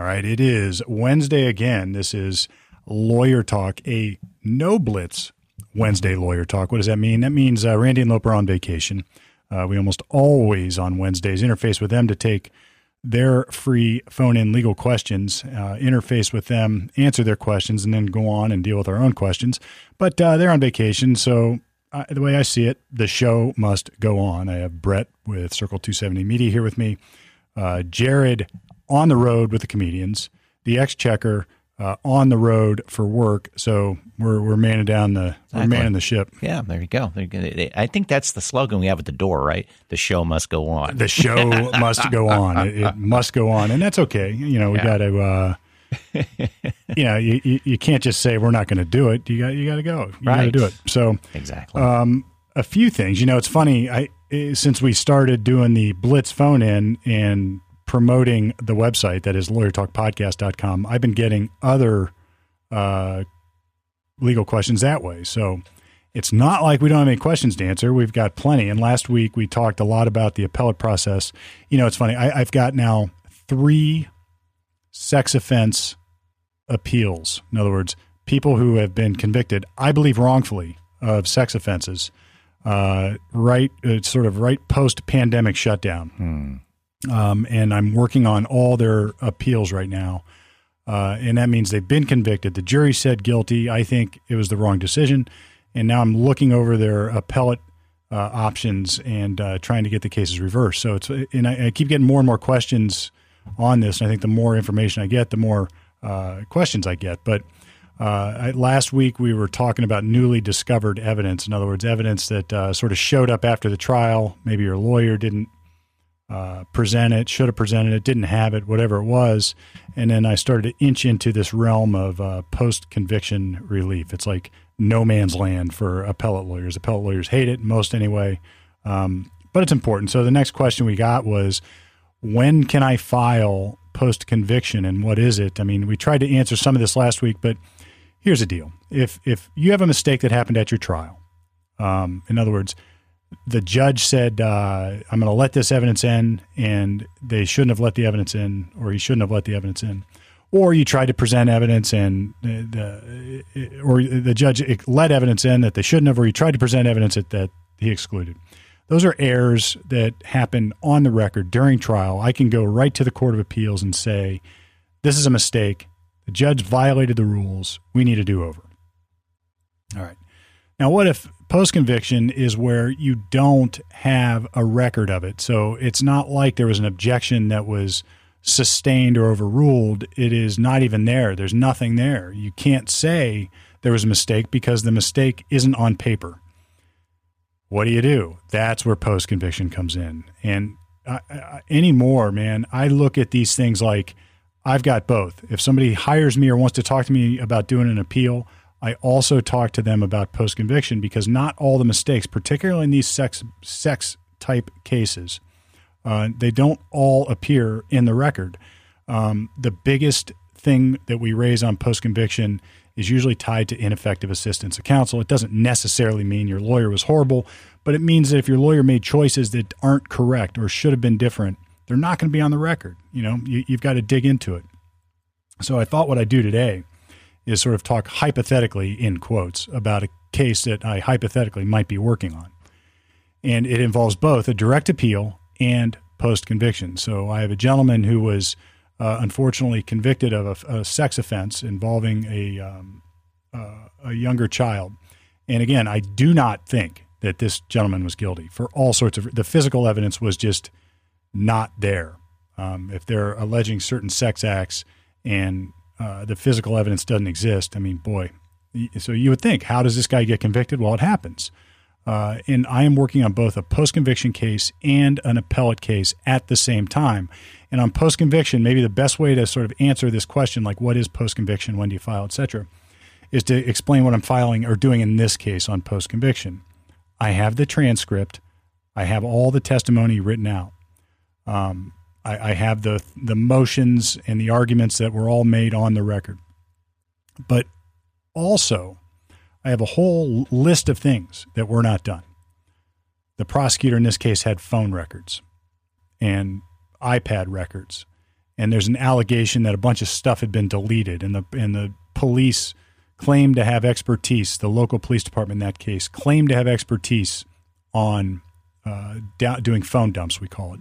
All right, it is Wednesday again. This is Lawyer Talk, a no blitz Wednesday Lawyer Talk. What does that mean? That means uh, Randy and Loper on vacation. Uh, we almost always on Wednesdays interface with them to take their free phone in legal questions, uh, interface with them, answer their questions, and then go on and deal with our own questions. But uh, they're on vacation, so uh, the way I see it, the show must go on. I have Brett with Circle 270 Media here with me, uh, Jared on the road with the comedians, the Exchequer uh, on the road for work. So we're we're manning down the we're manning the ship. Yeah, there you go. There you go. I think that's the slogan we have at the door, right? The show must go on. The show must go on. It, it, must go on, and that's okay. You know, we yeah. got to. Uh, you know, you, you, you can't just say we're not going to do it. You got you got to go. You right. got to do it. So exactly. Um, a few things. You know, it's funny. I since we started doing the Blitz phone in and promoting the website that is lawyertalkpodcast.com, I've been getting other uh, legal questions that way. So it's not like we don't have any questions to answer. We've got plenty. And last week we talked a lot about the appellate process. You know, it's funny. I, have got now three sex offense appeals. In other words, people who have been convicted, I believe wrongfully, of sex offenses, uh, right, uh, sort of right post pandemic shutdown. Hmm. Um, and I'm working on all their appeals right now. Uh, and that means they've been convicted. The jury said guilty. I think it was the wrong decision. And now I'm looking over their appellate uh, options and uh, trying to get the cases reversed. So it's, and I, I, keep getting more and more questions on this. And I think the more information I get, the more uh, questions I get. But uh, I, last week we were talking about newly discovered evidence. In other words, evidence that uh, sort of showed up after the trial. Maybe your lawyer didn't uh, present it, should have presented it, didn't have it, whatever it was. And then I started to inch into this realm of uh, post conviction relief. It's like no man's land for appellate lawyers. Appellate lawyers hate it, most anyway. Um, but it's important. So the next question we got was when can I file post conviction and what is it? I mean, we tried to answer some of this last week, but here's the deal. If, if you have a mistake that happened at your trial, um, in other words, the judge said, uh, I'm going to let this evidence in, and they shouldn't have let the evidence in, or he shouldn't have let the evidence in. Or you tried to present evidence and the, the or the judge let evidence in that they shouldn't have, or you tried to present evidence that, that he excluded. Those are errors that happen on the record during trial. I can go right to the Court of Appeals and say, this is a mistake. The judge violated the rules. We need a do over. All right. Now, what if post conviction is where you don't have a record of it. So it's not like there was an objection that was sustained or overruled. It is not even there. There's nothing there. You can't say there was a mistake because the mistake isn't on paper. What do you do? That's where post conviction comes in. And uh, uh, anymore, man, I look at these things like I've got both. If somebody hires me or wants to talk to me about doing an appeal, I also talk to them about post conviction because not all the mistakes, particularly in these sex sex type cases, uh, they don't all appear in the record. Um, the biggest thing that we raise on post conviction is usually tied to ineffective assistance of counsel. It doesn't necessarily mean your lawyer was horrible, but it means that if your lawyer made choices that aren't correct or should have been different, they're not going to be on the record. You know, you, you've got to dig into it. So I thought what I'd do today is sort of talk hypothetically in quotes about a case that I hypothetically might be working on. And it involves both a direct appeal and post conviction. So I have a gentleman who was uh, unfortunately convicted of a, a, sex offense involving a, um, uh, a younger child. And again, I do not think that this gentleman was guilty for all sorts of the physical evidence was just not there. Um, if they're alleging certain sex acts and uh, the physical evidence doesn't exist, I mean, boy. So you would think, how does this guy get convicted? Well, it happens. Uh, and I am working on both a post conviction case and an appellate case at the same time. And on post conviction, maybe the best way to sort of answer this question, like what is post conviction, when do you file, et cetera, is to explain what I'm filing or doing in this case on post conviction. I have the transcript, I have all the testimony written out. Um, I, I have the the motions and the arguments that were all made on the record. But also, I have a whole list of things that were not done. The prosecutor in this case had phone records and iPad records and there's an allegation that a bunch of stuff had been deleted, and the and the police claimed to have expertise. The local police department in that case claimed to have expertise on uh, doing phone dumps. We call it.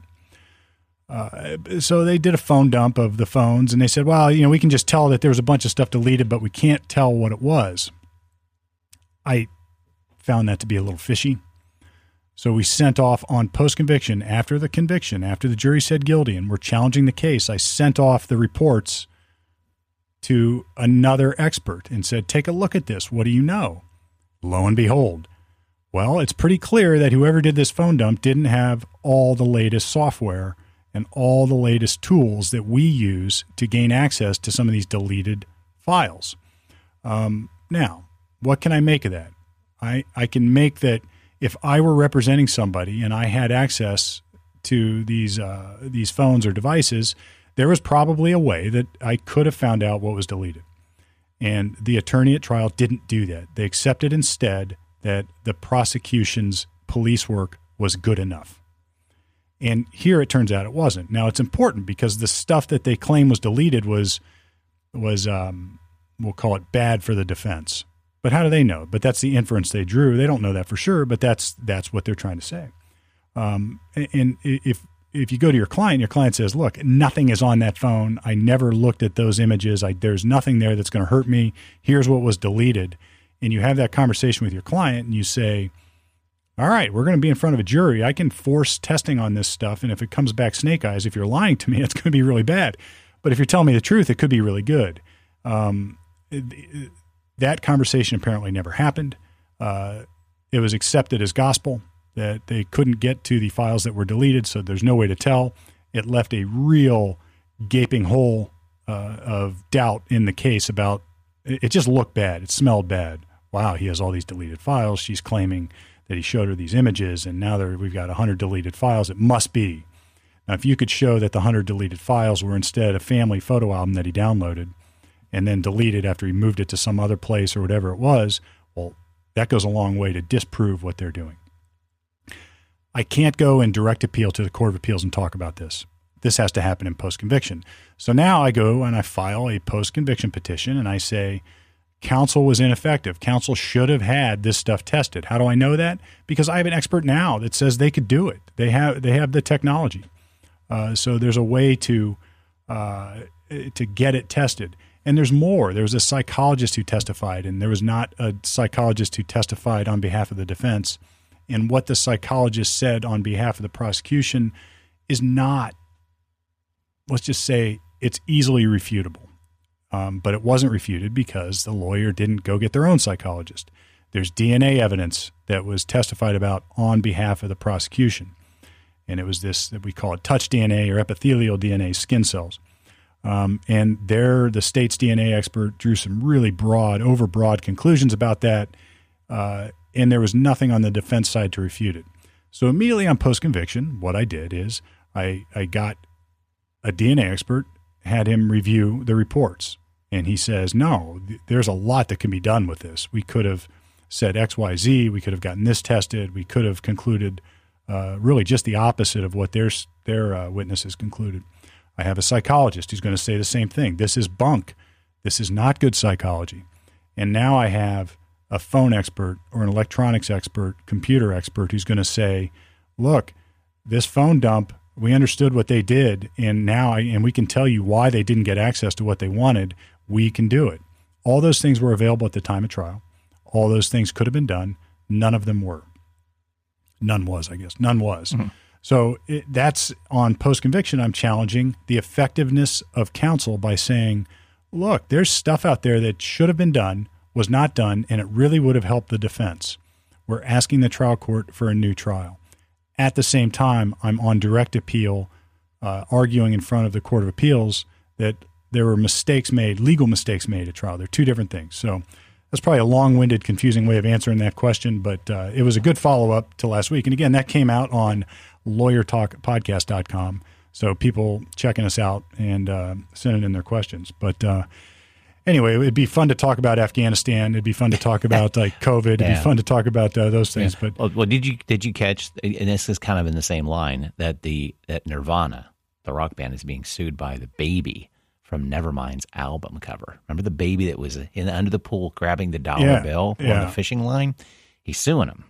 Uh, so they did a phone dump of the phones, and they said, "Well, you know, we can just tell that there was a bunch of stuff deleted, but we can't tell what it was." I found that to be a little fishy. So we sent off on post conviction after the conviction, after the jury said guilty, and we're challenging the case. I sent off the reports to another expert and said, Take a look at this. What do you know? Lo and behold, well, it's pretty clear that whoever did this phone dump didn't have all the latest software and all the latest tools that we use to gain access to some of these deleted files. Um, now, what can I make of that? I, I can make that if I were representing somebody and I had access to these uh, these phones or devices, there was probably a way that I could have found out what was deleted. And the attorney at trial didn't do that. They accepted instead that the prosecution's police work was good enough. And here it turns out it wasn't. Now it's important because the stuff that they claim was deleted was was um, we'll call it bad for the defense. But how do they know? But that's the inference they drew. They don't know that for sure, but that's that's what they're trying to say. Um, and if if you go to your client, your client says, "Look, nothing is on that phone. I never looked at those images. I, there's nothing there that's going to hurt me. Here's what was deleted." And you have that conversation with your client, and you say, "All right, we're going to be in front of a jury. I can force testing on this stuff, and if it comes back snake eyes, if you're lying to me, it's going to be really bad. But if you're telling me the truth, it could be really good." Um, that conversation apparently never happened. Uh, it was accepted as gospel that they couldn't get to the files that were deleted, so there's no way to tell. It left a real gaping hole uh, of doubt in the case about it just looked bad. It smelled bad. Wow, he has all these deleted files. She's claiming that he showed her these images, and now there, we've got 100 deleted files. It must be. Now, if you could show that the 100 deleted files were instead a family photo album that he downloaded, and then deleted after he moved it to some other place or whatever it was, well, that goes a long way to disprove what they're doing. I can't go in direct appeal to the Court of Appeals and talk about this. This has to happen in post conviction. So now I go and I file a post conviction petition and I say, counsel was ineffective. Counsel should have had this stuff tested. How do I know that? Because I have an expert now that says they could do it. They have they have the technology. Uh, so there's a way to uh, to get it tested. And there's more. There was a psychologist who testified, and there was not a psychologist who testified on behalf of the defense. And what the psychologist said on behalf of the prosecution is not, let's just say, it's easily refutable. Um, but it wasn't refuted because the lawyer didn't go get their own psychologist. There's DNA evidence that was testified about on behalf of the prosecution. And it was this that we call it touch DNA or epithelial DNA, skin cells. Um, and there, the state's DNA expert drew some really broad, overbroad conclusions about that. Uh, and there was nothing on the defense side to refute it. So immediately on post conviction, what I did is I, I got a DNA expert, had him review the reports. And he says, no, there's a lot that can be done with this. We could have said X, Y, Z. We could have gotten this tested. We could have concluded uh, really just the opposite of what their, their uh, witnesses concluded. I have a psychologist who's going to say the same thing. This is bunk. This is not good psychology. And now I have a phone expert or an electronics expert, computer expert who's going to say, look, this phone dump, we understood what they did, and now I, and we can tell you why they didn't get access to what they wanted. We can do it. All those things were available at the time of trial. All those things could have been done. None of them were. None was, I guess. None was. Mm-hmm. So it, that's on post conviction. I'm challenging the effectiveness of counsel by saying, look, there's stuff out there that should have been done, was not done, and it really would have helped the defense. We're asking the trial court for a new trial. At the same time, I'm on direct appeal, uh, arguing in front of the Court of Appeals that there were mistakes made, legal mistakes made at trial. They're two different things. So that's probably a long-winded, confusing way of answering that question, but uh, it was a good follow-up to last week. And again, that came out on lawyertalkpodcast.com. So people checking us out and uh, sending in their questions. But uh, anyway, it'd be fun to talk about Afghanistan. It'd be fun to talk about like COVID. It'd yeah. be fun to talk about uh, those things. Yeah. But well, well, did you did you catch? And this is kind of in the same line that the that Nirvana, the rock band, is being sued by the baby from Nevermind's album cover. Remember the baby that was in under the pool grabbing the dollar Yeah, bill on the fishing line? He's suing him.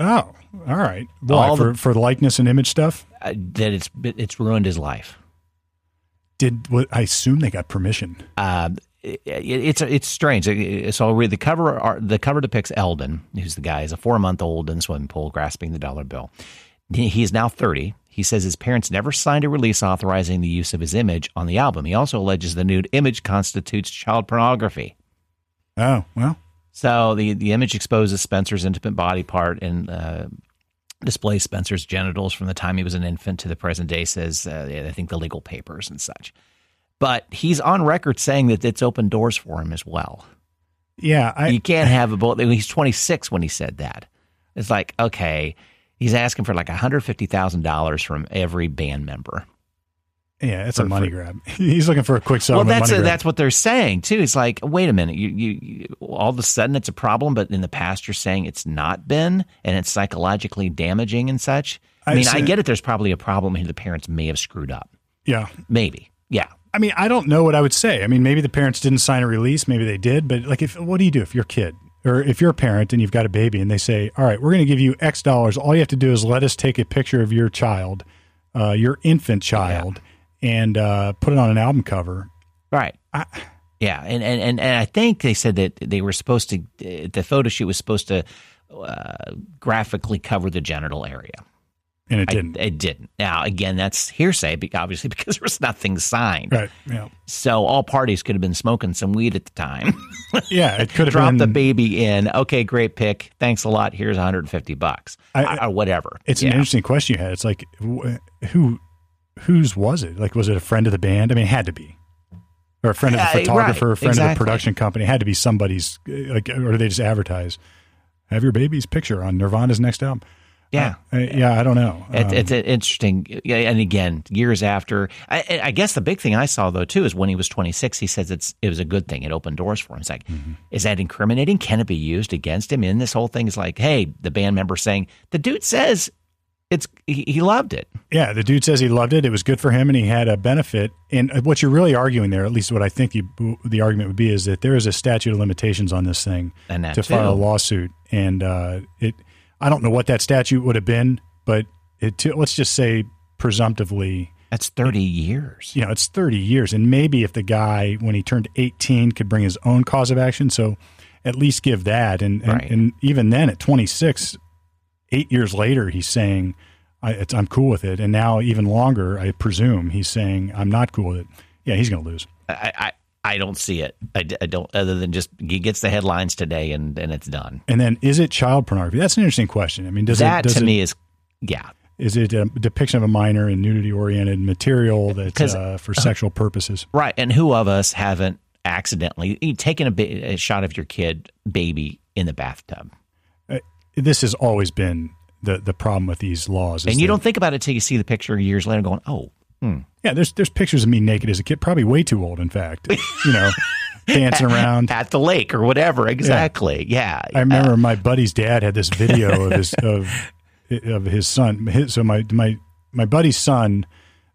Oh, all right. Why All for the- for likeness and image stuff? Uh, that it's it's ruined his life. Did what? I assume they got permission. Uh, it, it's it's strange. So I read the cover. are- The cover depicts Elden, who's the guy, is a four month old in a swimming pool grasping the dollar bill. He he is now thirty. He says his parents never signed a release authorizing the use of his image on the album. He also alleges the nude image constitutes child pornography. Oh well, So the the image exposes Spencer's intimate body part and uh, displays Spencer's genitals from the time he was an infant to the present day. Says uh, I think the legal papers and such. But he's on record saying that it's opened doors for him as well. yeah. I you can't have a both. He's 26 when he said that. It's like okay, he's asking for like 150 thousand dollars from every band member. yeah. It's a money for- grab. He's looking for a quick Well, that's money grab. that's what they're saying too. It's like, wait a minute, you, you you all of a sudden it's a problem, but in the past you're saying it's not been, and it's psychologically damaging and such. I, I mean, I see- get it. There's probably a problem here. The parents may have screwed up. yeah. Maybe, yeah. I mean, I don't know what I would say. I mean, maybe the parents didn't sign a release, maybe they did, but like, if what do you do if you're a kid or if you're a parent and you've got a baby and they say, "All right, we're going to give you X dollars. All you have to do is let us take a picture of your child, uh, your infant child, and uh, put it on an album cover." Right. yeah, and, and and and I think they said that they were supposed to. The photo shoot was supposed to uh, graphically cover the genital area. And it didn't. it didn't. Now, again, that's hearsay, obviously, because there was nothing signed. right. Yeah. So all parties could have been smoking some weed at the time. Yeah. It could have dropped been. the baby in. Okay, great pick. Thanks a lot. Here's 150 bucks I- or whatever. It's Yeah. an interesting question you had. It's like, wh- who, whose was it? Like, was it a friend of the band? I mean, it had to be, or a friend of the photographer, right, a friend of the production company. It had to be somebody's. uh, Like, or do they just advertise? Have your baby's picture on Nirvana's next album. Yeah. Uh, yeah, I don't know. It, Um, it's interesting. And again, years after, I, I guess the big thing I saw though too is when he was 26, he says it's it was a good thing. It opened doors for him. It's like, Mm-hmm. is that incriminating? Can it be used against him? And this whole thing is like, hey, the band member saying the dude says it's he, he loved it. yeah, the dude says he loved it. It was good for him, and he had a benefit. And uh, what you're really arguing there, at least what I think the the argument would be, is that there is a statute of limitations on this thing to file a lawsuit. And uh, it, I don't know what that statute would have been, but it, let's just say presumptively, That's 30 years. you know, it's 30 years. And maybe if the guy, when he turned 18, could bring his own cause of action, so at least give that. And, and, Right. and even then, at 26, eight years later, he's saying, I, it's, I'm cool with it. And now, even longer, I presume, he's saying, I'm not cool with it. Yeah, he's going to lose. I, I don't see it. I, I don't other than just he gets the headlines today and and it's done. And then, is it child pornography? That's an interesting question. I mean, does that it, does to it, me is yeah. Is it a depiction of a minor in nudity oriented material that's uh, for sexual purposes? Right. And who of us haven't accidentally taken a, ba- a shot of your kid baby in the bathtub? Uh, this has always been the, the problem with these laws. And you that- don't think about it till you see the picture years later going, "Oh, hmm. yeah, there's there's pictures of me naked as a kid, probably way too old, in fact. You know, dancing around. at the lake or whatever." Exactly. Yeah. I remember my buddy's dad had this video of his of of his son. His, so my my my buddy's son,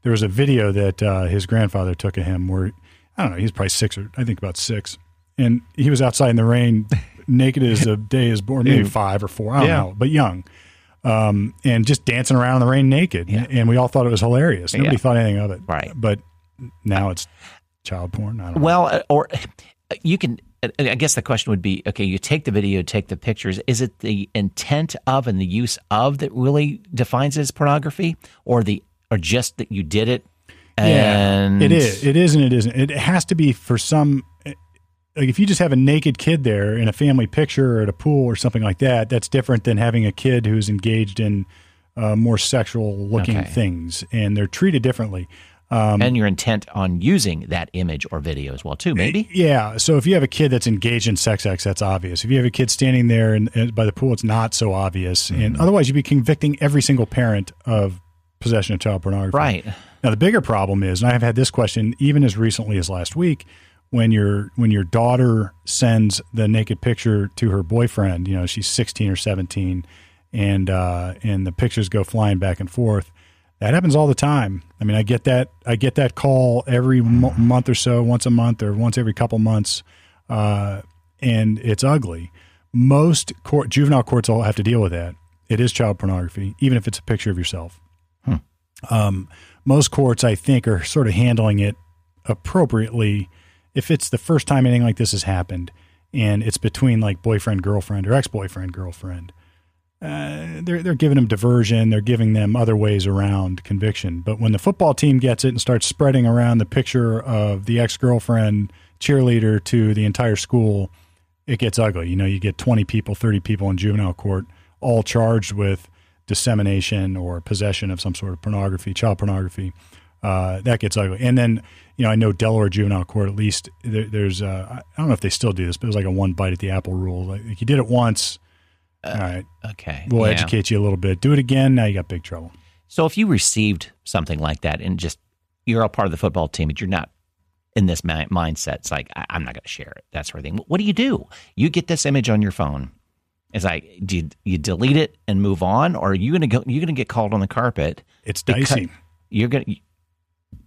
there was a video that uh, his grandfather took of him where I don't know, he's probably six or I think about six, and he was outside in the rain, naked as a day is born, maybe five or four, I don't Yeah. know, but young. Um, and just dancing around in the rain naked, and we all thought it was hilarious. Nobody Yeah. thought anything of it, Right. But now it's child porn. I don't. Well, uh, or you can. uh, I guess the question would be: Okay, you take the video, take the pictures. Is it the intent of and the use of that really defines it as pornography, or the or just that you did it? And it is. It is and it isn't. It has to be for some. Like if you just have a naked kid there in a family picture or at a pool or something like that, that's different than having a kid who's engaged in uh, more sexual looking Okay. things, and they're treated differently. Um, and your intent on using that image or video as well, too. Maybe. Yeah. So if you have a kid that's engaged in sex acts, that's obvious. If you have a kid standing there and, and by the pool, it's not so obvious. And Mm-hmm. otherwise, you'd be convicting every single parent of possession of child pornography. Right. Now the bigger problem is, and I have had this question even as recently as last week, when your when your daughter sends the naked picture to her boyfriend, you know she's sixteen or seventeen, and uh, and the pictures go flying back and forth. That happens all the time. I mean, I get that I get that call every mo- month or so, once a month or once every couple months, uh, and it's ugly. Most court, juvenile courts all have to deal with that. It is child pornography, even if it's a picture of yourself. Hmm. Um, most courts, I think, are sort of handling it appropriately. If it's the first time anything like this has happened, and it's between like boyfriend girlfriend or ex boyfriend girlfriend, uh, they're they're giving them diversion. They're giving them other ways around conviction. But when the football team gets it and starts spreading around the picture of the ex girlfriend cheerleader to the entire school, it gets ugly. You know, you get twenty people, thirty people in juvenile court, all charged with dissemination or possession of some sort of pornography, child pornography. Uh, that gets ugly. And then, you know, I know Delaware Juvenile Court, at least there, there's, uh, I don't know if they still do this, but it was like a one bite at the apple rule. Like, you did it once, all right, Okay. we'll yeah. educate you a little bit. Do it again, now you got big trouble. So if you received something like that and just you're a part of the football team, but you're not in this mi- mindset, it's like I- I'm not going to share it. That sort of thing. What do you do? You get this image on your phone. It's like do you, you delete it and move on, or are you going to go? You're going to get called on the carpet. It's dicey. You're going to.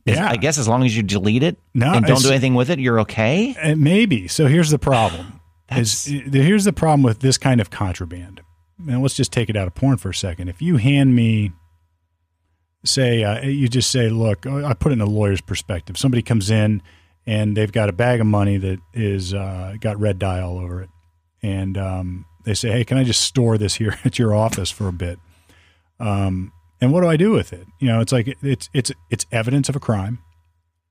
Yeah. I guess as long as you delete it No, and don't do anything with it, you're okay. Uh, maybe. So here's the problem. is here's the problem with this kind of contraband. And let's just take it out of porn for a second. If you hand me, say, uh, you just say, look, I put it in a lawyer's perspective. Somebody comes in and they've got a bag of money that is uh, got red dye all over it, and um, they say, hey, can I just store this here at your office for a bit? Um, and what do I do with it? You know, it's like it's it's it's evidence of a crime.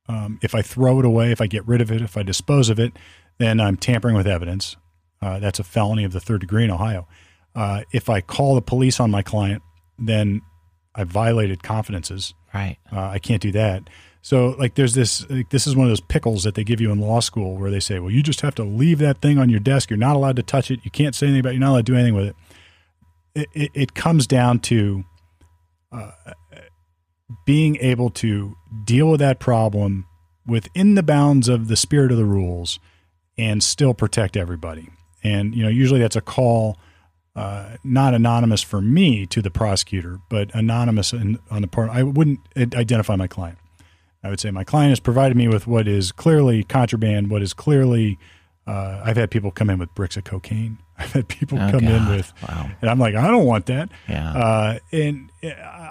Um, if I throw it away, if I get rid of it, if I dispose of it, then I'm tampering with evidence. Uh, that's a felony of the third degree in Ohio. Uh, if I call the police on my client, then I violated confidences. Right. Uh, I can't do that. So, like, there's this. Like, this is one of those pickles that they give you in law school, where they say, "Well, you just have to leave that thing on your desk. You're not allowed to touch it. You can't say anything about. it. You're not allowed to do anything with it." It, it, it comes down to uh, being able to deal with that problem within the bounds of the spirit of the rules and still protect everybody. And you know, usually that's a call uh, not anonymous for me to the prosecutor, but anonymous in, on the part. I wouldn't identify my client. I would say my client has provided me with what is clearly contraband, what is clearly. Uh, I've had people come in with bricks of cocaine. I've had people Oh, come in with, Wow. and I'm like, I don't want that. Yeah. Uh, and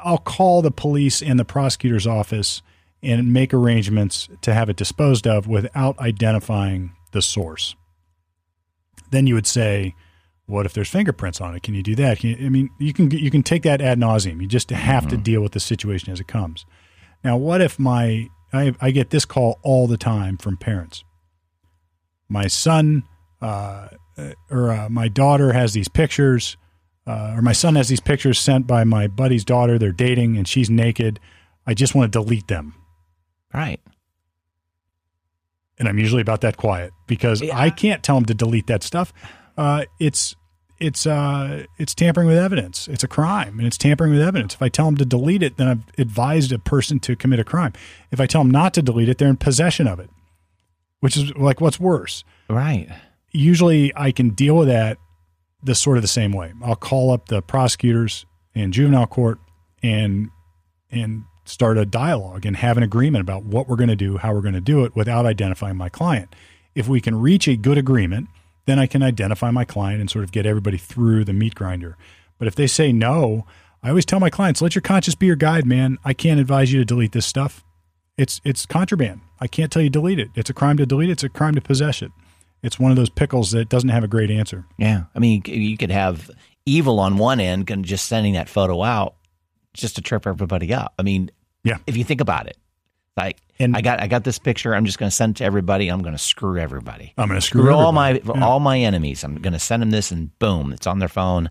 I'll call the police and the prosecutor's office and make arrangements to have it disposed of without identifying the source. Then you would say, what if there's fingerprints on it? Can you do that? Can you, I mean, you can you can take that ad nauseum. You just have to deal with the situation as it comes. Now, what if my I, I get this call all the time from parents. My son uh, or uh, my daughter has these pictures, uh, or my son has these pictures sent by my buddy's daughter. They're dating and she's naked. I just want to delete them. Right. and I'm usually about that quiet because Yeah. I can't tell them to delete that stuff. Uh, it's it's uh, it's tampering with evidence. It's a crime, and it's tampering with evidence. If I tell them to delete it, then I've advised a person to commit a crime. If I tell them not to delete it, they're in possession of it, which is like what's worse. Right. Usually, I can deal with that the sort of the same way. I'll call up the prosecutors in juvenile court and and start a dialogue and have an agreement about what we're going to do, how we're going to do it without identifying my client. If we can reach a good agreement, then I can identify my client and sort of get everybody through the meat grinder. But if they say no, I always tell my clients, let your conscience be your guide, man. I can't advise you to delete this stuff. It's it's contraband. I can't tell you delete it. It's a crime to delete it. It's a crime to possess it. It's one of those pickles that doesn't have a great answer. Yeah. I mean, you could have evil on one end and just sending that photo out just to trip everybody up. I mean, Yeah. if you think about it, like And- I got I got this picture. I'm just going to send it to everybody. I'm going to screw everybody. I'm going to screw Screw all my everybody. all my enemies. I'm going to send them this, and boom, it's on their phone.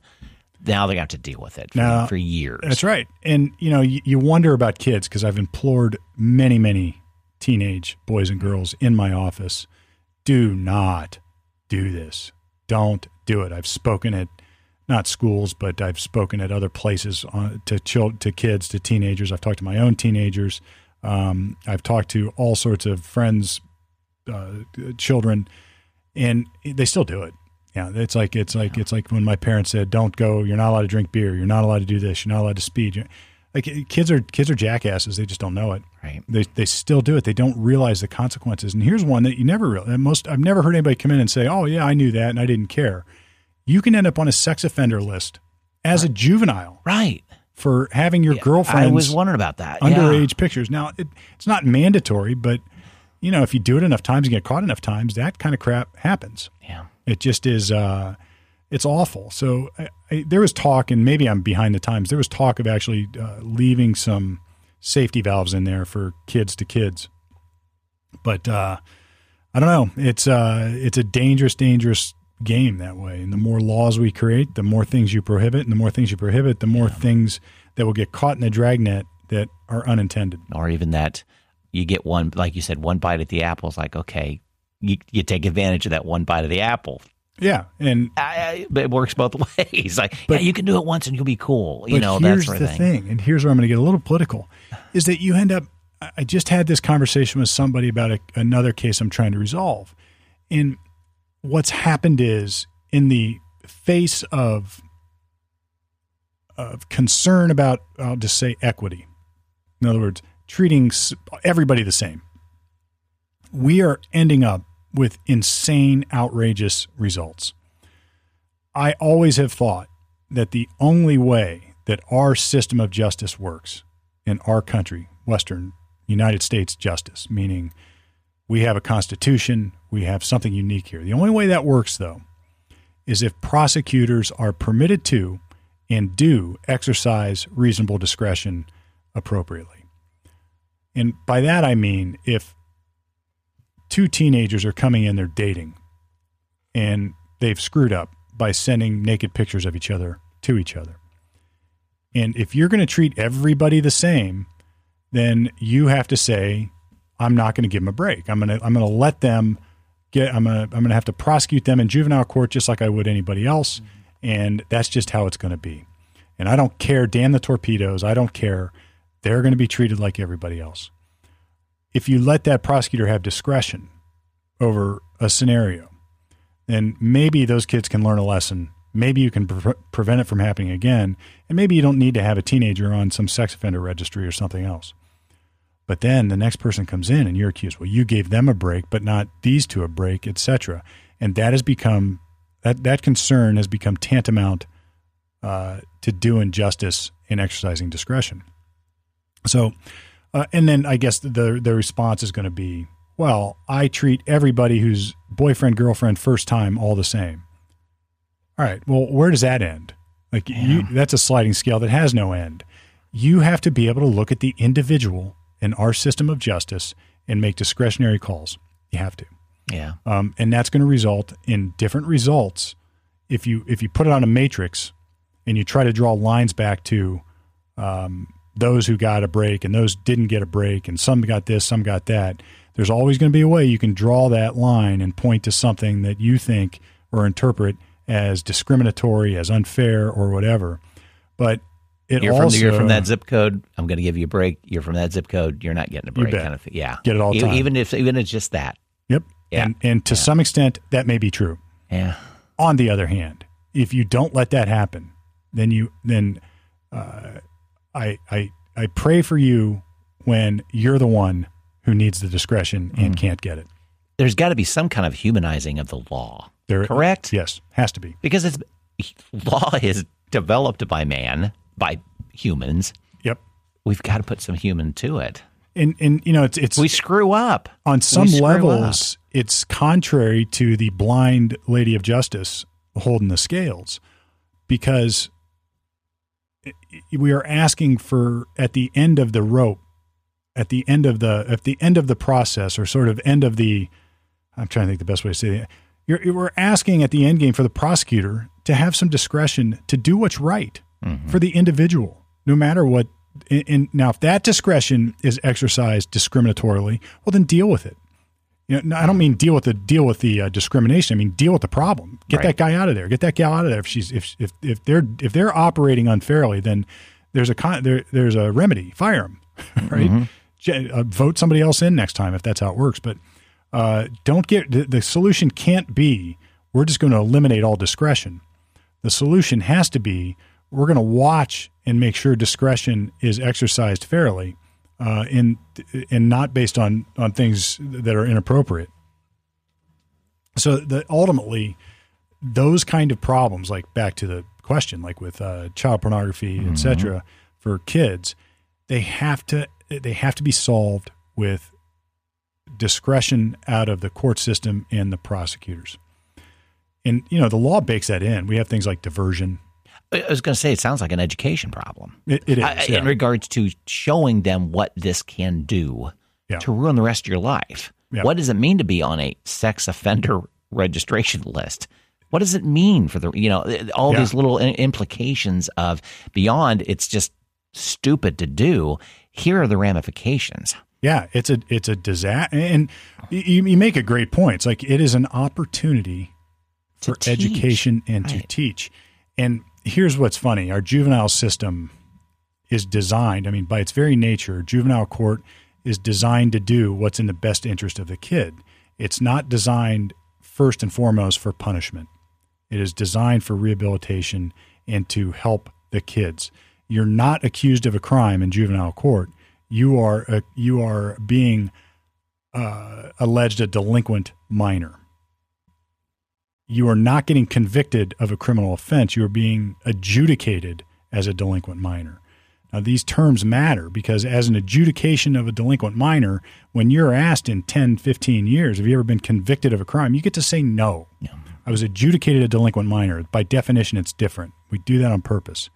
Now they have to deal with it for, Now- for years. That's right. And you know, you, you wonder about kids because I've implored many, many teenage boys and girls in my office, do not do this. Don't do it. I've spoken at not schools, but I've spoken at other places on, to chil- to kids, to teenagers. I've talked to my own teenagers. Um, I've talked to all sorts of friends, uh, children, and they still do it. Yeah, it's like it's like it's like when my parents said, "Don't go. You're not allowed to drink beer. You're not allowed to do this. You're not allowed to speed." Like kids are kids are jackasses. They just don't know it. Right. They they still do it. They don't realize the consequences. And here's one that you never real most. I've never heard anybody come in and say, "Oh yeah, I knew that and I didn't care." You can end up on a sex offender list as a juvenile Right. for having your girlfriend. I was wondering about that. underage pictures. Now it, it's not mandatory, but you know if you do it enough times and get caught enough times, that kind of crap happens. Yeah. Yeah. It just is. Uh, it's awful. So I, I, there was talk, and maybe I'm behind the times. There was talk of actually uh, leaving some safety valves in there for kids to kids. But uh, I don't know. It's uh, it's a dangerous, dangerous game that way. And the more laws we create, the more things you prohibit, and the more things you prohibit, the more things that will get caught in the dragnet that are unintended. Or even that you get one, like you said, one bite at the apple is like, okay, you, you take advantage of that one bite of the apple. Yeah, and I, I, it works both ways. Like, But- yeah, you can do it once and you'll be cool. You But know, that here's sort the of thing. thing, and here's where I'm going to get a little political, is that you end up. I- I just had this conversation with somebody about a, another case I'm trying to resolve, and what's happened is in the face of of concern about, I'll just say equity. In other words, treating everybody the same. We are ending up with insane, outrageous results. I always have thought that the only way that our system of justice works in our country, Western United States justice, meaning we have a constitution, we have something unique here. The only way that works, though, is if prosecutors are permitted to and do exercise reasonable discretion appropriately. And by that I mean if two teenagers are coming in, they're dating, and they've screwed up by sending naked pictures of each other to each other. And if you're going to treat everybody the same, then you have to say, I'm not going to give them a break. I'm going to I'm going to let them get I'm going to I'm going to have to prosecute them in juvenile court just like I would anybody else, and that's just how it's going to be. And I don't care, damn the torpedoes. I don't care. They're going to be treated like everybody else. If you let that prosecutor have discretion over a scenario, then maybe those kids can learn a lesson. Maybe you can pre- prevent it from happening again. And maybe you don't need to have a teenager on some sex offender registry or something else. But then the next person comes in and you're accused, well, you gave them a break, but not these two a break, etc. And that has become that that concern has become tantamount uh, to doing justice and exercising discretion. So, uh, and then I guess the the response is going to be, well, I treat everybody who's boyfriend girlfriend first time all the same. All right, well, where does that end? Like you, that's a sliding scale that has no end. You have to be able to look at the individual in our system of justice and make discretionary calls. You have to Yeah. um, and that's going to result in different results if you if you put it on a matrix and you try to draw lines back to um, those who got a break and those didn't get a break and some got this some got that there's always going to be a way you can draw that line and point to something that you think or interpret as discriminatory as unfair or whatever but it You're also from, you're from that zip code. I'm going to give you a break. You're from that zip code. You're not getting a break, kind of thing. Yeah, Get it all time. Even if even if it's just that. yep Yeah. and and to some extent that may be true Yeah. On the other hand, if you don't let that happen, then you then uh, I I I pray for you when you're the one who needs the discretion and mm-hmm. can't get it. There's got to be some kind of humanizing of the law. There, Correct. Yes, has to be. Because it's law is developed by man, by humans. Yep. We've got to put some human to it. And and you know it's it's We screw up. on some levels it's contrary to the blind lady of justice holding the scales because we are asking for at the end of the rope at the end of the at the end of the process or sort of end of the I'm trying to think the best way to say it. You're, we're asking at the end game for the prosecutor to have some discretion to do what's right mm-hmm. for the individual, no matter what. And, and now, if that discretion is exercised discriminatorily, well, then deal with it. You know, no, I don't mean deal with the deal with the uh, discrimination. I mean deal with the problem. Get Right. that guy out of there. Get that gal out of there. If she's if if if they're if they're operating unfairly, then there's a con, there there's a remedy. Fire them, right? Ge- Uh, vote somebody else in next time if that's how it works. But uh, don't get the, the solution can't be we're just going to eliminate all discretion. The solution has to be we're going to watch and make sure discretion is exercised fairly, uh, in and not based on on things that are inappropriate. So that ultimately, those kind of problems, like back to the question, like with uh, child pornography, mm-hmm. etc., for kids, they have to they have to be solved with discretion out of the court system and the prosecutors. And you know the law bakes that in. We have things like diversion. I was going to say it sounds like an education problem. it, it is I, yeah. in regards to showing them what this can do Yeah. to ruin the rest of your life. Yeah. What does it mean to be on a sex offender registration list? What does it mean for the you know eh, all Yeah. these little implications of beyond it's just stupid to do. Here are the ramifications. Yeah, it's a it's a disaster, and you, you make a great point. It's like it is an opportunity for teach. education and to teach. And here's what's funny: our juvenile system is designed. I mean, by its very nature, juvenile court is designed to do what's in the best interest of the kid. It's not designed first and foremost for punishment. It is designed for rehabilitation and to help the kids. You're not accused of a crime in juvenile court. You are uh, you are being uh, alleged a delinquent minor. You are not getting convicted of a criminal offense. You are being adjudicated as a delinquent minor. Now, these terms matter because, as an adjudication of a delinquent minor, when you're asked in 10, 15 years, have you ever been convicted of a crime, you get to say no. I was adjudicated a delinquent minor. By definition, it's different. We do that on purpose.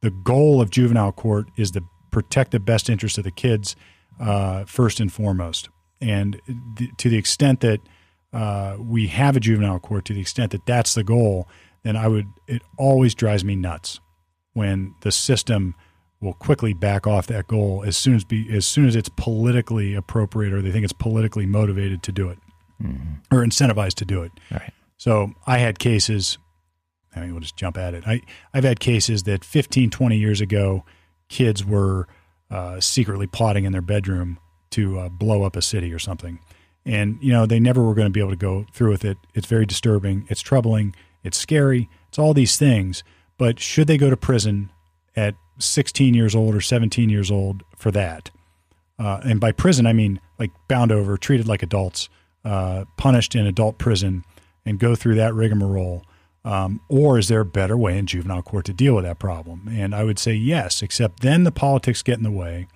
The goal of juvenile court is to protect the best interest of the kids uh, first and foremost. And th- to the extent that uh, we have a juvenile court, to the extent that that's the goal, then I would. It always drives me nuts when the system will quickly back off that goal as soon as be as soon as it's politically appropriate or they think it's politically motivated to do it or incentivized to do it. Right. So I had cases. I mean, we'll just jump at it. I, I've had cases that 15, 20 years ago, kids were uh, secretly plotting in their bedroom to uh, blow up a city or something. And, you know, they never were going to be able to go through with it. It's very disturbing. It's troubling. It's scary. It's all these things. But should they go to prison at 16 years old or 17 years old for that? Uh, and by prison, I mean like bound over, treated like adults, uh, punished in adult prison, and go through that rigmarole? Um, or is there a better way in juvenile court to deal with that problem? And I would say yes, except then the politics get in the way,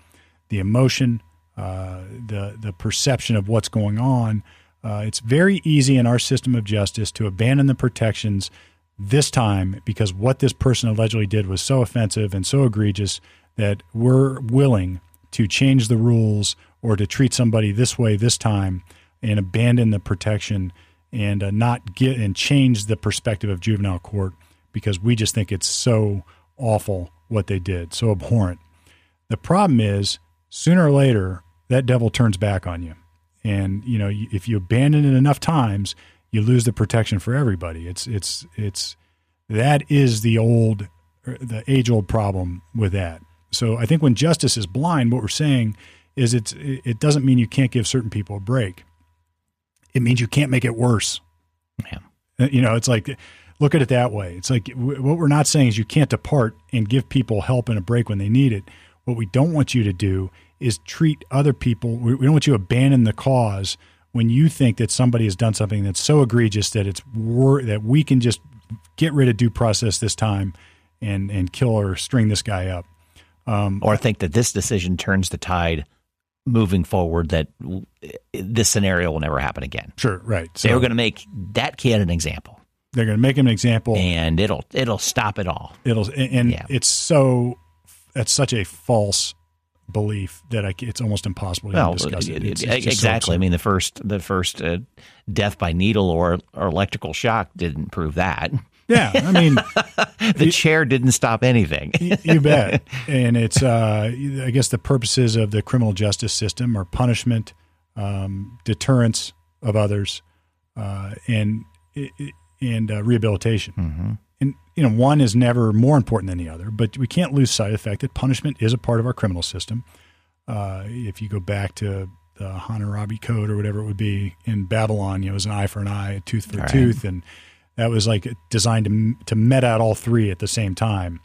the emotion, uh, the the perception of what's going on. Uh, it's very easy in our system of justice to abandon the protections this time because what this person allegedly did was so offensive and so egregious that we're willing to change the rules or to treat somebody this way this time and abandon the protection and uh, not get and change the perspective of juvenile court because we just think it's so awful what they did, so abhorrent. The problem is sooner or later that devil turns back on you. And you know, if you abandon it enough times, you lose the protection for everybody. It's it's it's that is the old er, the age old problem with that. So I think when justice is blind, what we're saying is it's it doesn't mean you can't give certain people a break. It means you can't make it worse. Yeah. Uh, You know, it's like look at it that way. It's like what we're not saying is you can't depart and give people help and a break when they need it. What we don't want you to do is treat other people. We we don't want you to abandon the cause when you think that somebody has done something that's so egregious that it's wor- that we can just get rid of due process this time and and kill or string this guy up. Um, or think that this decision turns the tide moving forward that w- this scenario will never happen again. Sure, right. So they were going to make that kid an example they're going to make him an example. and it'll it'll stop it all. It'll and and Yeah. it's so that's such a false belief that I, it's almost impossible to Well, discuss it. it- It's- it's just so exactly. I mean, the first the first uh, death by needle or, or electrical shock didn't prove that. yeah, I mean, The chair didn't stop anything. you bet. And it's, uh, I guess, the purposes of the criminal justice system are punishment, um, deterrence of others, uh, and and uh, rehabilitation. And you know, one is never more important than the other, but we can't lose sight of the fact that punishment is a part of our criminal system. Uh, if you go back to the Hammurabi Code or whatever it would be in Babylon, you know, it was an eye for an eye, a tooth for a Right. tooth, and that was like designed to to met out all three at the same time.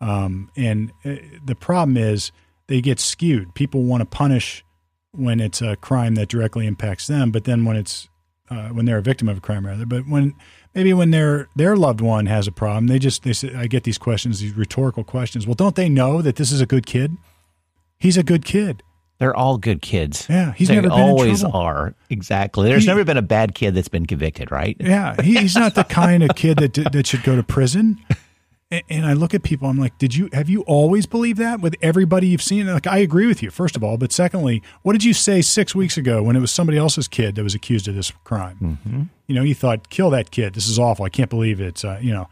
Um, and uh, the problem is they get skewed. People want to punish when it's a crime that directly impacts them, but then when it's uh, when they're a victim of a crime, rather. But when maybe when their their loved one has a problem, they just they say, I get these questions, these rhetorical questions. Well, don't they know that this is a good kid? He's a good kid. They're all good kids. Yeah, he's they never always are. Exactly. There's He- never been a bad kid that's been convicted, right? Yeah, he, he's not the kind of kid that that should go to prison. And, and I look at people, I'm like, did you have you always believed that with everybody you've seen? Like, I agree with you, first of all, but secondly, what did you say six weeks ago when it was somebody else's kid that was accused of this crime? You know, you thought, kill that kid. This is awful. I can't believe it's. Uh, you know,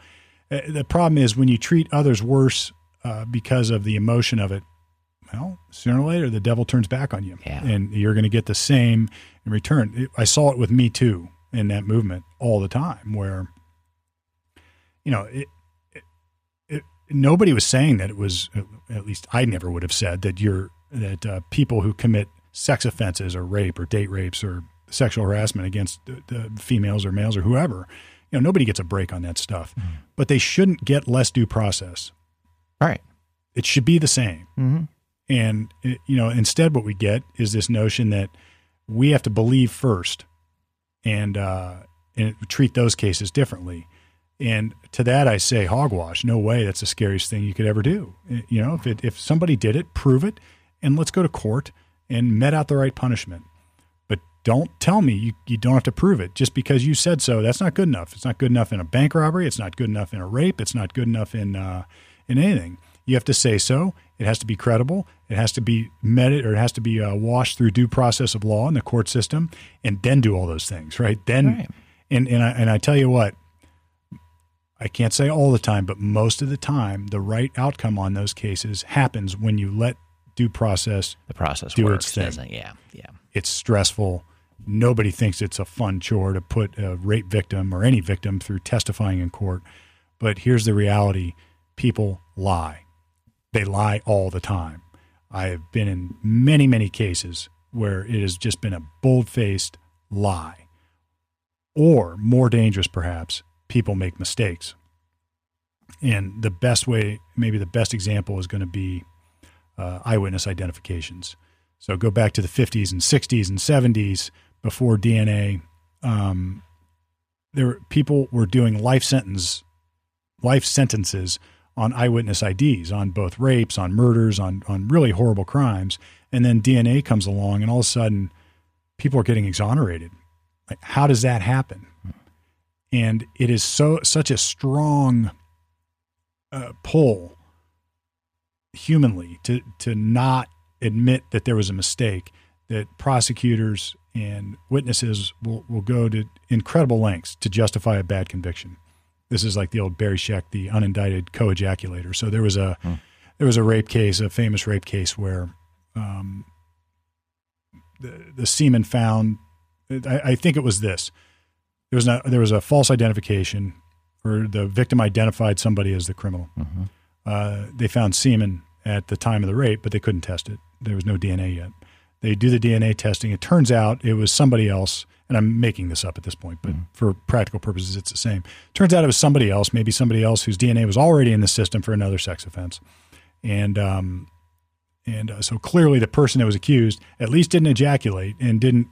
Uh, the problem is when you treat others worse uh, because of the emotion of it. Well, sooner or later, the devil turns back on you, Yeah. and you're going to get the same in return. It- I saw it with Me Too in that movement all the time, where you know it, it, it, nobody was saying that it was. At least I never would have said that you're that uh, people who commit sex offenses or rape or date rapes or sexual harassment against the, the females or males or whoever. You know, nobody gets a break on that stuff, but they shouldn't get less due process. Right. It should be the same. Mm-hmm. And it, you know, instead, what we get is this notion that we have to believe first, and uh, and treat those cases differently. And to that, I say hogwash. No way. That's the scariest thing you could ever do. Uh, You know, if it, if somebody did it, prove it, and let's go to court and met out the right punishment. But don't tell me you, you don't have to prove it just because you said so. That's not good enough. It's not good enough in a bank robbery. It's not good enough in a rape. It's not good enough in uh, in anything. You have to say so. It has to be credible. It has to be met or it has to be uh, washed through due process of law in the court system, and then do all those things. Right then, Right. and and I, and I tell you what, I can't say all the time, but most of the time, the right outcome on those cases happens when you let due process. The process Do works, its thing. doesn't it? Yeah. Yeah. It's stressful. Nobody thinks it's a fun chore to put a rape victim or any victim through testifying in court. But here's the reality people lie. They lie all the time. I have been in many, many cases where it has just been a bold faced lie. Or more dangerous, perhaps, people make mistakes. And the best way, maybe the best example is going to be uh, eyewitness identifications. So go back to the 50s and 60s and 70s before DNA. Um, there people were doing life sentence, life sentences on eyewitness IDs on both rapes, on murders, on on really horrible crimes, and then DNA comes along, and all of a sudden, people are getting exonerated. Like, how does that happen? And it is so such a strong uh, pull humanly to to not admit that there was a mistake that prosecutors and witnesses will, will go to incredible lengths to justify a bad conviction. This is like the old Barry Scheck, the unindicted co-ejaculator. So there was a there was a rape case, a famous rape case where um, the the semen found. I, I think it was this. There was a, there was a false identification, or the victim identified somebody as the criminal. Uh, they found semen at the time of the rape, but they couldn't test it. There was no DNA yet. They do the DNA testing. It turns out it was somebody else, and I'm making this up at this point, but for practical purposes, it's the same. Turns out it was somebody else, maybe somebody else whose DNA was already in the system for another sex offense, and um, and uh, so clearly the person that was accused at least didn't ejaculate and didn't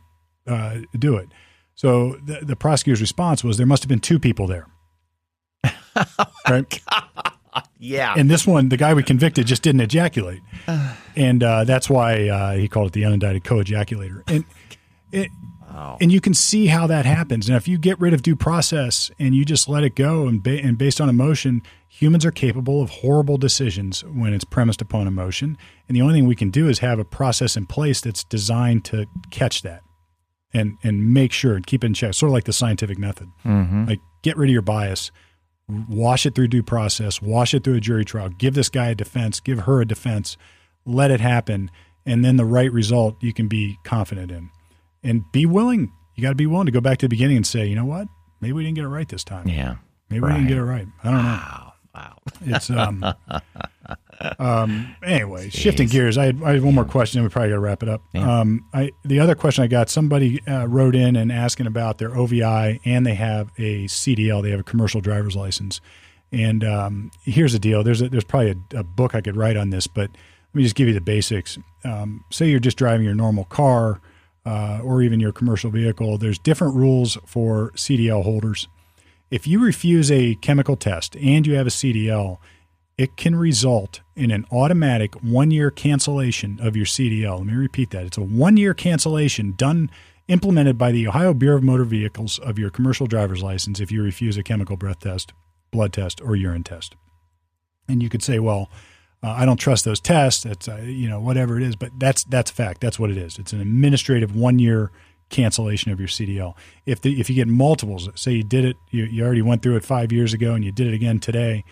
uh, do it. So the, the prosecutor's response was there must have been two people there. right? Yeah. And this one, the guy we convicted just didn't ejaculate, and uh, that's why uh, he called it the unindicted co-ejaculator. And it, and you can see how that happens. And if you get rid of due process and you just let it go, and ba- and based on emotion, humans are capable of horrible decisions when it's premised upon emotion. And the only thing we can do is have a process in place that's designed to catch that and and make sure and keep it in check. Sort of like the scientific method. Like get rid of your bias, wash it through due process, wash it through a jury trial, give this guy a defense, give her a defense, let it happen, and then the right result you can be confident in. And be willing. You got to be willing to go back to the beginning and say, you know what? Maybe we didn't get it right this time. yeah. Maybe we didn't get it right. I don't know. Wow. Wow. It's um, um. Anyway, shifting gears. I had, I had one more question, and we probably got to wrap it up. Yeah. Um. I the other question I got. Somebody uh, wrote in and asking about their OVI, and they have a CDL. They have a commercial driver's license, And um, here's the deal: there's a, there's probably a, a, book I could write on this, but let me just give you the basics. Um, say you're just driving your normal car uh, or even your commercial vehicle. There's different rules for CDL holders. If you refuse a chemical test and you have a CDL, it can result in an automatic one year cancellation of your CDL. Let me repeat that. It's a one year cancellation done implemented by the Ohio Bureau of Motor Vehicles of your commercial driver's license if you refuse a chemical breath test, blood test, or urine test. And you could say, well, uh, I don't trust those tests. That's uh, you know whatever it is, but that's that's a fact. That's what it is. It's an administrative one year cancellation of your CDL. If the if you get multiples, say you did it, you, you already went through it five years ago, and you did it again today,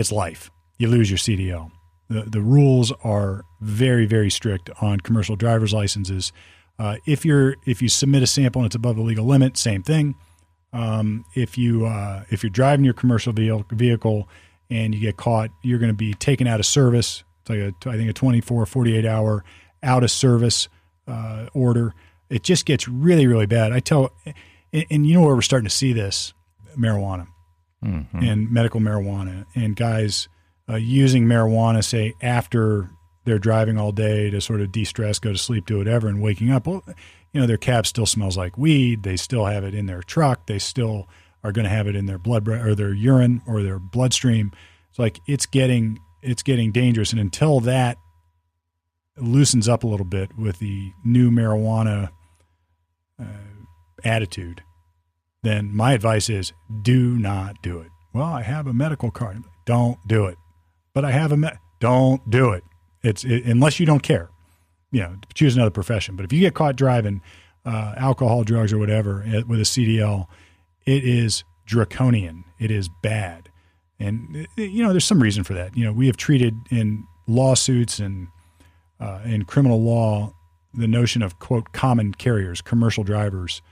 it's life. You lose your CDL. The the rules are very very strict on commercial driver's licenses. Uh, if you're if you submit a sample and it's above the legal limit, same thing. Um, if you uh, if you're driving your commercial vehicle and you get caught, you're going to be taken out of service. It's like a I think a 24 48 hour out of service uh, order. It just gets really really bad. I tell, and, and you know where we're starting to see this marijuana mm-hmm. and medical marijuana and guys uh, using marijuana say after they're driving all day to sort of de-stress, go to sleep, do whatever, and waking up. Well, you know, their cab still smells like weed. They still have it in their truck. They still are going to have it in their blood or their urine or their bloodstream. It's like it's getting it's getting dangerous, and until that loosens up a little bit with the new marijuana uh, attitude, then my advice is do not do it. Well, I have a medical card. Don't do it. But I have a me- don't do it. It's it, unless you don't care, you know, choose another profession. But if you get caught driving uh, alcohol, drugs, or whatever uh, with a CDL, it is draconian. It is bad, and uh, you know, there's some reason for that. You know, we have treated in lawsuits and uh, in criminal law the notion of quote common carriers, commercial drivers,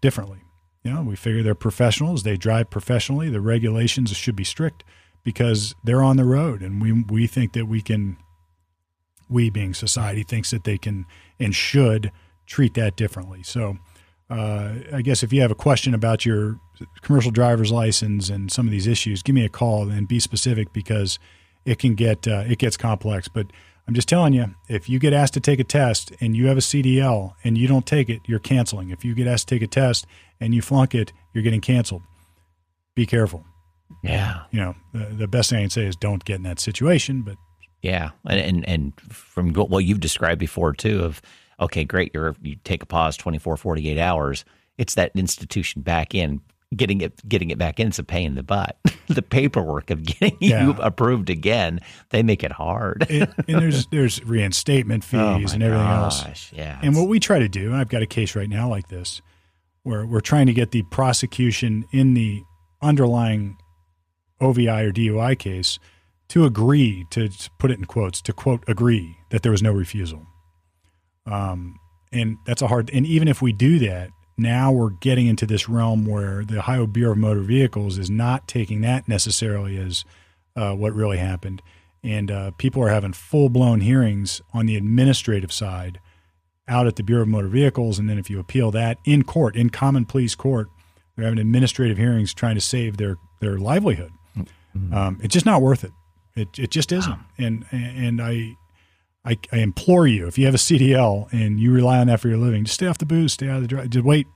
differently. You know, we figure they're professionals. They drive professionally. The regulations should be strict because they're on the road, and we we think that we can we being society thinks that they can and should treat that differently. So, uh, I guess if you have a question about your commercial driver's license and some of these issues, give me a call and be specific because it can get uh, it gets complex. But I'm just telling you, if you get asked to take a test and you have a CDL and you don't take it, you're canceling. If you get asked to take a test and you flunk it, you're getting canceled. Be careful. Yeah. You know, the, the best thing I can say is don't get in that situation, but yeah, and and, and from what you've described before too of okay, great, you you take a pause 24, 48 hours. It's that institution back in getting it getting it back in. It's a pain in the butt. the paperwork of getting yeah. you approved again, they make it hard. it, and there's there's reinstatement oh fees oh and everything gosh, else. Yeah, and what we try to do, and I've got a case right now like this, where we're trying to get the prosecution in the underlying OVI or DUI case to agree, to, to, put it in quotes, to quote, agree that there was no refusal. Um, and that's a hard, and even if we do that, now we're getting into this realm where the Ohio Bureau of Motor Vehicles is not taking that necessarily as uh, what really happened. And uh, people are having full blown hearings on the administrative side out at the Bureau of Motor Vehicles. And then if you appeal that in court, in common pleas court, they're having administrative hearings trying to save their, their livelihood. Mm-hmm. Um, it's just not worth it. It it just isn't. Wow. And and I, I, I implore you, if you have a CDL and you rely on that for your living, just stay off the booze, stay out of the drive. Just wait,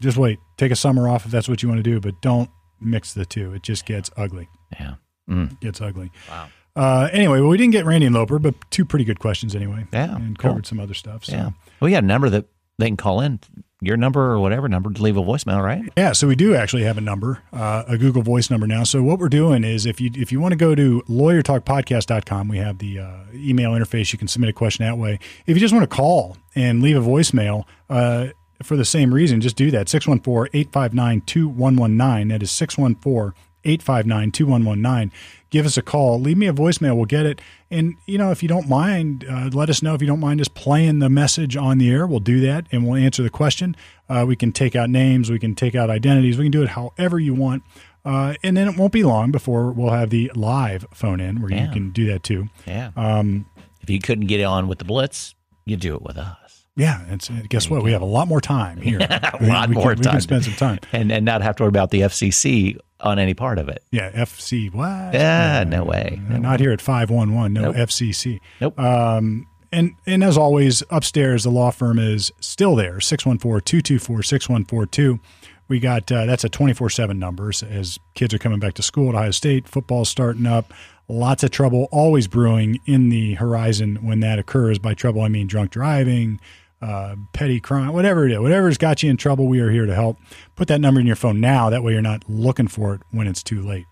just wait. Take a summer off if that's what you want to do, but don't mix the two. It just gets ugly. Yeah, mm. gets ugly. Wow. Uh, anyway, well, we didn't get Randy and Loper, but two pretty good questions anyway. Yeah, and covered some other stuff. So. Yeah, we got a number that they can call in your number or whatever number to leave a voicemail, right? Yeah, so we do actually have a number, uh, a Google Voice number now. So what we're doing is if you if you want to go to lawyertalkpodcast.com, we have the uh, email interface. You can submit a question that way. If you just want to call and leave a voicemail uh, for the same reason, just do that. 614-859-2119. That is 614 859 2119 give us a call, leave me a voicemail. We'll get it. And, you know, if you don't mind, uh, let us know if you don't mind us playing the message on the air. We'll do that and we'll answer the question. Uh, we can take out names, we can take out identities, we can do it however you want. Uh, and then it won't be long before we'll have the live phone in where yeah. you can do that too. Yeah. Um, if you couldn't get on with the Blitz, you do it with us. Yeah, and guess what? We have a lot more time here. a lot we more can, time. We can spend some time and and not have to worry about the FCC on any part of it. Yeah, FC. What? Yeah, no way. No Not here at 511. No Nope. FCC. Nope. Um, and, and as always, upstairs, the law firm is still there 614 224 6142. We got uh, that's a 24 7 numbers as kids are coming back to school at Ohio State. Football's starting up. Lots of trouble always brewing in the horizon when that occurs. By trouble, I mean drunk driving, uh, petty crime, whatever it is. Whatever's got you in trouble, we are here to help. Put that number in your phone now. That way you're not looking for it when it's too late.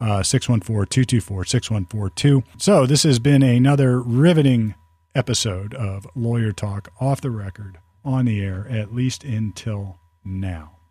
Uh, 614 224 6142. So, this has been another riveting episode of Lawyer Talk off the record, on the air, at least until now.